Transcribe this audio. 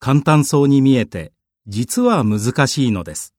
簡単そうに見えて実は難しいのです。